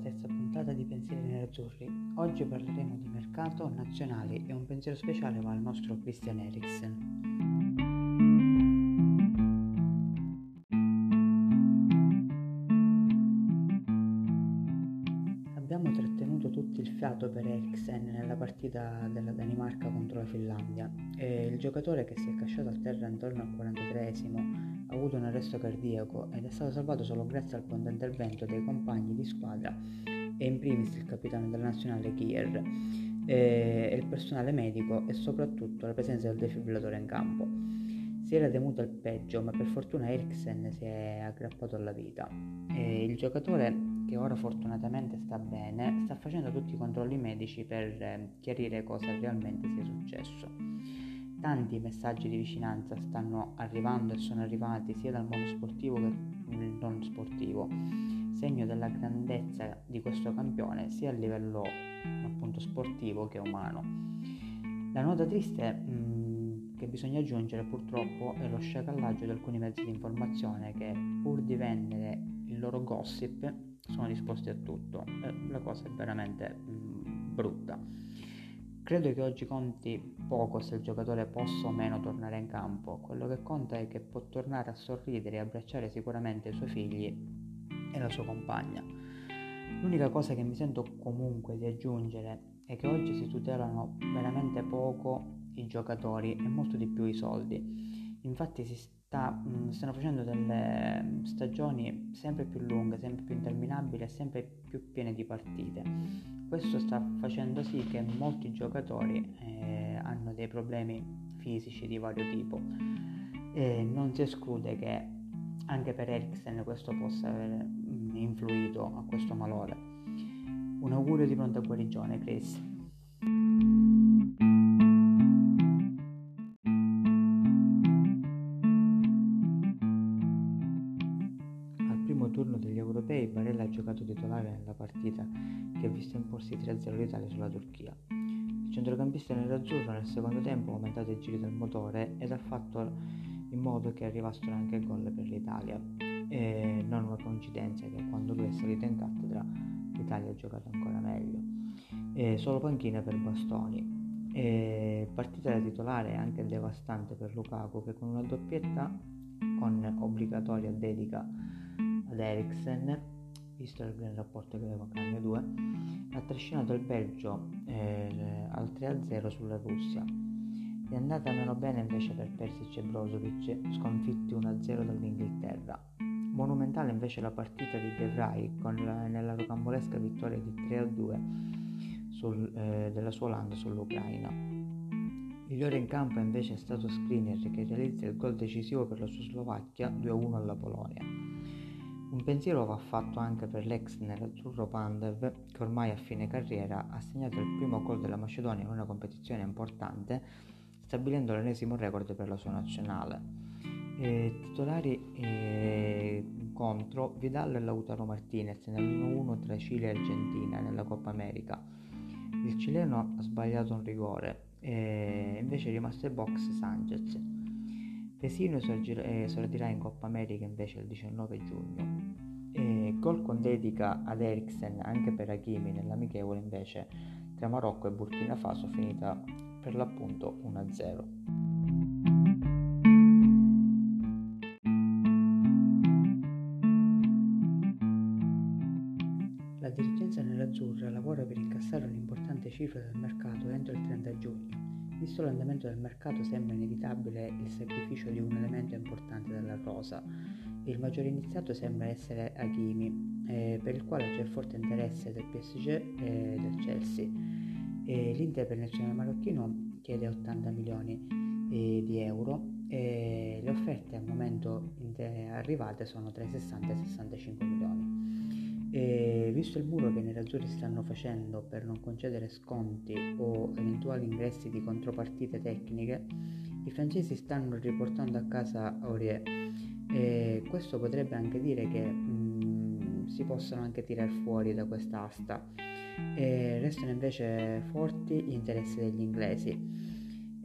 terza puntata di Pensieri Nerazzurri. Oggi parleremo di mercato, nazionali e un pensiero speciale va al nostro Christian Eriksen. Abbiamo trattenuto tutti il fiato per Eriksen nella partita della Danimarca contro la Finlandia e il giocatore che si è casciato a terra intorno al 43esimo ha avuto un arresto cardiaco ed è stato salvato solo grazie al pronto intervento dei compagni di squadra e in primis il capitano della nazionale Kier e il personale medico e soprattutto la presenza del defibrillatore in campo. Si era temuto il peggio, ma per fortuna Eriksen si è aggrappato alla vita. E il giocatore che ora fortunatamente sta bene, sta facendo tutti i controlli medici per eh, chiarire cosa realmente sia successo. Tanti messaggi di vicinanza stanno arrivando e sono arrivati sia dal mondo sportivo che non sportivo, segno della grandezza di questo campione sia a livello appunto sportivo che umano. La nota triste mh, che bisogna aggiungere purtroppo è lo sciacallaggio di alcuni mezzi di informazione che pur di vendere il loro gossip sono disposti a tutto. Eh, la cosa è veramente mh, brutta. Credo che oggi conti poco se il giocatore possa o meno tornare in campo, quello che conta è che può tornare a sorridere e abbracciare sicuramente i suoi figli e la sua compagna. L'unica cosa che mi sento comunque di aggiungere è che oggi si tutelano veramente poco i giocatori e molto di più i soldi. Infatti si sta, mm, stanno facendo delle stagioni sempre più lunghe, sempre più interminabili e sempre più piene di partite. Questo sta facendo sì che molti giocatori eh, hanno dei problemi fisici di vario tipo e non si esclude che anche per Eriksen questo possa aver mm, influito a questo malore. Un augurio di pronta guarigione, Chris. Giocato titolare nella partita che ha visto imporsi 3-0 l'Italia sulla Turchia. Il centrocampista nerazzurro nel secondo tempo ha aumentato i giri del motore ed ha fatto in modo che arrivassero anche gol per l'Italia. E non una coincidenza che quando lui è salito in cattedra l'Italia ha giocato ancora meglio. E solo panchina per Bastoni. E partita da titolare anche devastante per Lukaku che con una doppietta con obbligatoria dedica ad Eriksen, visto il rapporto che aveva con le due, ha trascinato il Belgio eh, al 3-0 sulla Russia. È andata meno bene invece per Persic e Brozovic, sconfitti 1-0 dall'Inghilterra. Monumentale invece la partita di De Vrij con la, nella rocambolesca vittoria di 3-2 sul, eh, della sua Olanda sull'Ucraina. Migliore in campo invece è stato Skriniar che realizza il gol decisivo per la sua Slovacchia 2-1 alla Polonia. Un pensiero va fatto anche per l'ex nerazzurro Pandev che ormai a fine carriera ha segnato il primo gol della Macedonia in una competizione importante stabilendo l'ennesimo record per la sua nazionale. E titolari e contro Vidal e Lautaro Martinez nell'1-1 tra Cile e Argentina nella Coppa America. Il cileno ha sbagliato un rigore e invece è rimasto ai box Sanchez. Pesino esordirà in Coppa America invece il 19 giugno. E gol con dedica ad Eriksen anche per Hakimi nell'amichevole invece tra Marocco e Burkina Faso finita per l'appunto 1-0. La dirigenza nerazzurra lavora per incassare un'importante cifra del mercato entro il 30 giugno Visto l'andamento del mercato sembra inevitabile il sacrificio di un elemento importante della rosa. Il maggiore iniziato sembra essere Hakimi, eh, per il quale c'è forte interesse del PSG e del Chelsea. E L'Inter per il nazionale marocchino chiede 80 milioni eh, di euro e le offerte al momento arrivate sono tra i 60 e i 65 milioni. E visto il muro che i nerazzurri stanno facendo per non concedere sconti o eventuali ingressi di contropartite tecniche, i francesi stanno riportando a casa Aurier e questo potrebbe anche dire che mh, mm, si possono anche tirare fuori da questa asta e restano invece forti gli interessi degli inglesi.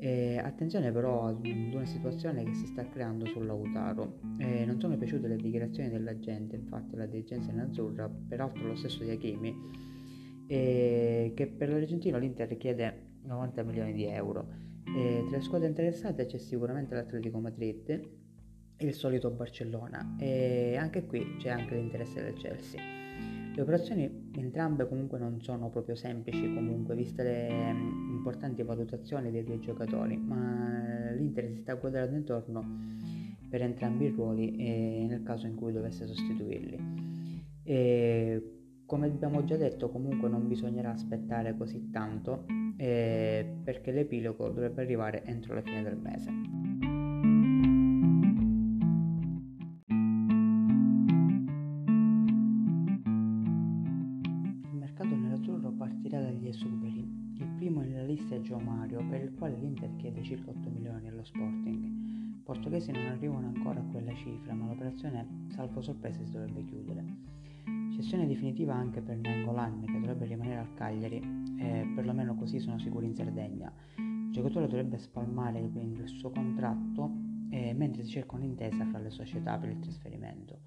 E attenzione però ad una situazione che si sta creando sul Lautaro. E non sono piaciute le dichiarazioni della gente, infatti la dirigenza nerazzurra, peraltro lo stesso di Hakimi, che per l'Argentino l'Inter chiede 90 milioni di euro. Tra le squadre interessate c'è sicuramente l'Atletico Madrid e il solito Barcellona e anche qui c'è anche l'interesse del Chelsea. Le operazioni entrambe comunque non sono proprio semplici comunque, viste le mm, importanti valutazioni dei due giocatori, ma l'Inter si sta guardando intorno per entrambi i ruoli e nel caso in cui dovesse sostituirli. E come abbiamo già detto comunque non bisognerà aspettare così tanto eh, perché l'epilogo dovrebbe arrivare entro la fine del mese. Circa 8 milioni allo Sporting. I portoghesi non arrivano ancora a quella cifra, ma l'operazione, salvo sorprese, si dovrebbe chiudere. Cessione definitiva anche per Nangolan, che dovrebbe rimanere al Cagliari, e perlomeno così sono sicuri in Sardegna. Il giocatore dovrebbe spalmare quindi il suo contratto eh, mentre si cerca un'intesa fra le società per il trasferimento.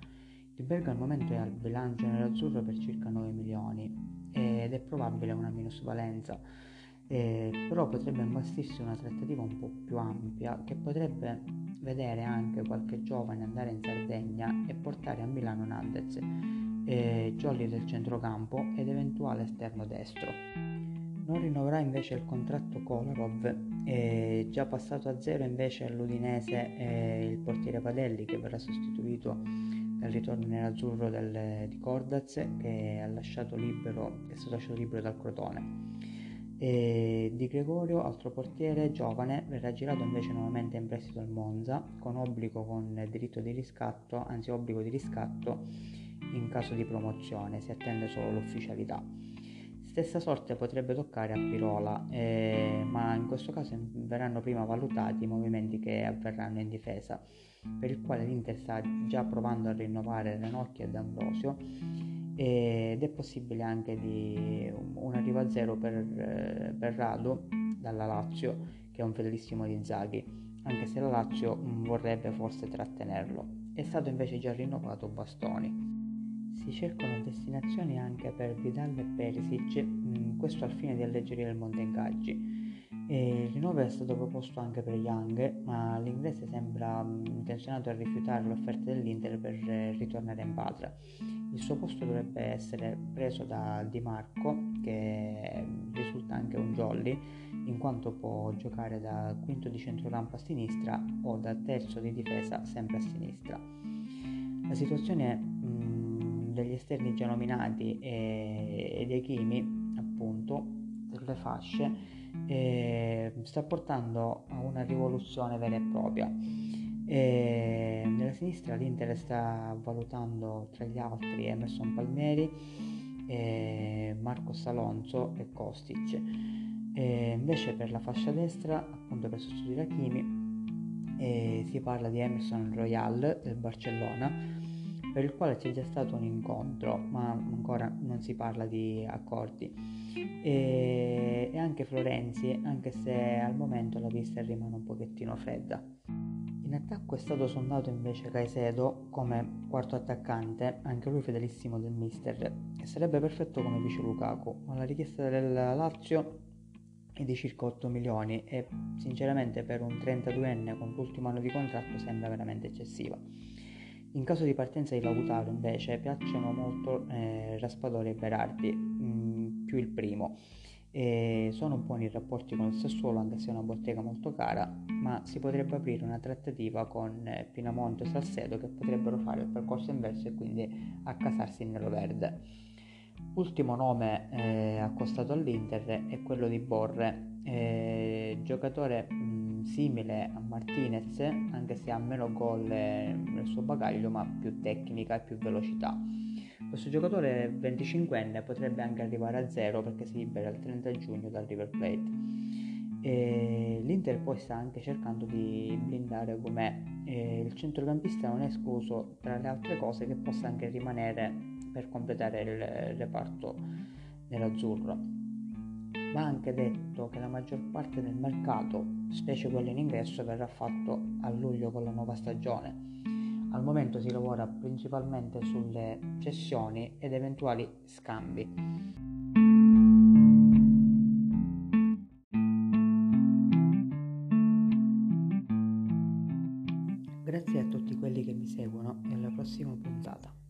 Il belga al momento è al bilancio nerazzurro per circa 9 milioni ed è probabile una minusvalenza eh, però potrebbe imbastirsi una trattativa un po' più ampia che potrebbe vedere anche qualche giovane andare in Sardegna e portare a Milano Nandez, eh, del centrocampo ed eventuale esterno destro. Non rinnoverà invece il contratto Kolarov, eh, già passato a zero invece all'Udinese eh, il portiere Padelli che verrà sostituito dal ritorno nell'azzurro del, di Cordaz che, libero, è stato lasciato libero dal Crotone. E di Gregorio, altro portiere giovane, verrà girato invece nuovamente in prestito al Monza con obbligo con diritto di riscatto, anzi obbligo di riscatto in caso di promozione, si attende solo l'ufficialità. Stessa sorte potrebbe toccare a Pirola, eh, ma in questo caso verranno prima valutati i movimenti che avverranno in difesa, per il quale l'Inter sta già provando a rinnovare Renocchia e D'Ambrosio ed è possibile anche di un arrivo a zero per, eh, per Rado dalla Lazio che è un fedelissimo di Zaghi anche se la Lazio mm, vorrebbe forse trattenerlo. È stato invece già rinnovato Bastoni si cercano destinazioni anche per Vidal e Perisic mm, questo al fine di alleggerire il monte ingaggi e il rinnovo è stato proposto anche per Young, ma l'inglese sembra mm, intenzionato a rifiutare l'offerta dell'Inter per eh, ritornare in patria. Il suo posto dovrebbe essere preso da Di Marco, che risulta anche un jolly, in quanto può giocare da quinto di centrocampo a sinistra o da terzo di difesa sempre a sinistra. La situazione mm, degli esterni già nominati e, e dei chimi, appunto, delle fasce, eh, sta portando a una rivoluzione vera e propria. E nella sinistra l'Inter sta valutando tra gli altri Emerson Palmeri, eh, Marcos Alonso e Kostic. E invece per la fascia destra, appunto per sostituire Hakimi, eh, si parla di Emerson Royal del Barcellona per il quale c'è già stato un incontro, ma ancora non si parla di accordi. E, e anche Florenzi, anche se al momento la vista rimane un pochettino fredda. In attacco è stato sondato invece Caicedo come quarto attaccante, anche lui fedelissimo del mister, e sarebbe perfetto come vice Lukaku, ma la richiesta del Lazio è di circa 8 milioni e sinceramente per un 32enne con l'ultimo anno di contratto sembra veramente eccessiva. In caso di partenza di Lautaro invece piacciono molto eh, Raspadori e Berardi, mh, mm, più il primo. E sono buoni i rapporti con il Sassuolo anche se è una bottega molto cara, ma si potrebbe aprire una trattativa con eh, Pinamonte e Salcedo che potrebbero fare il percorso inverso e quindi accasarsi in nero verde. Ultimo nome eh, accostato all'Inter è quello di Borre, eh, giocatore simile a Martinez, anche se ha meno gol nel suo bagaglio, ma più tecnica e più velocità. Questo giocatore 25enne potrebbe anche arrivare a zero perché si libera il 30 giugno dal River Plate. E L'Inter poi sta anche cercando di blindare Gomè. il centrocampista non è escluso tra le altre cose che possa anche rimanere per completare il reparto nell'azzurro. Va anche detto che la maggior parte del mercato, specie quello in ingresso, verrà fatto a luglio con la nuova stagione. Al momento si lavora principalmente sulle cessioni ed eventuali scambi. Grazie a tutti quelli che mi seguono e alla prossima puntata.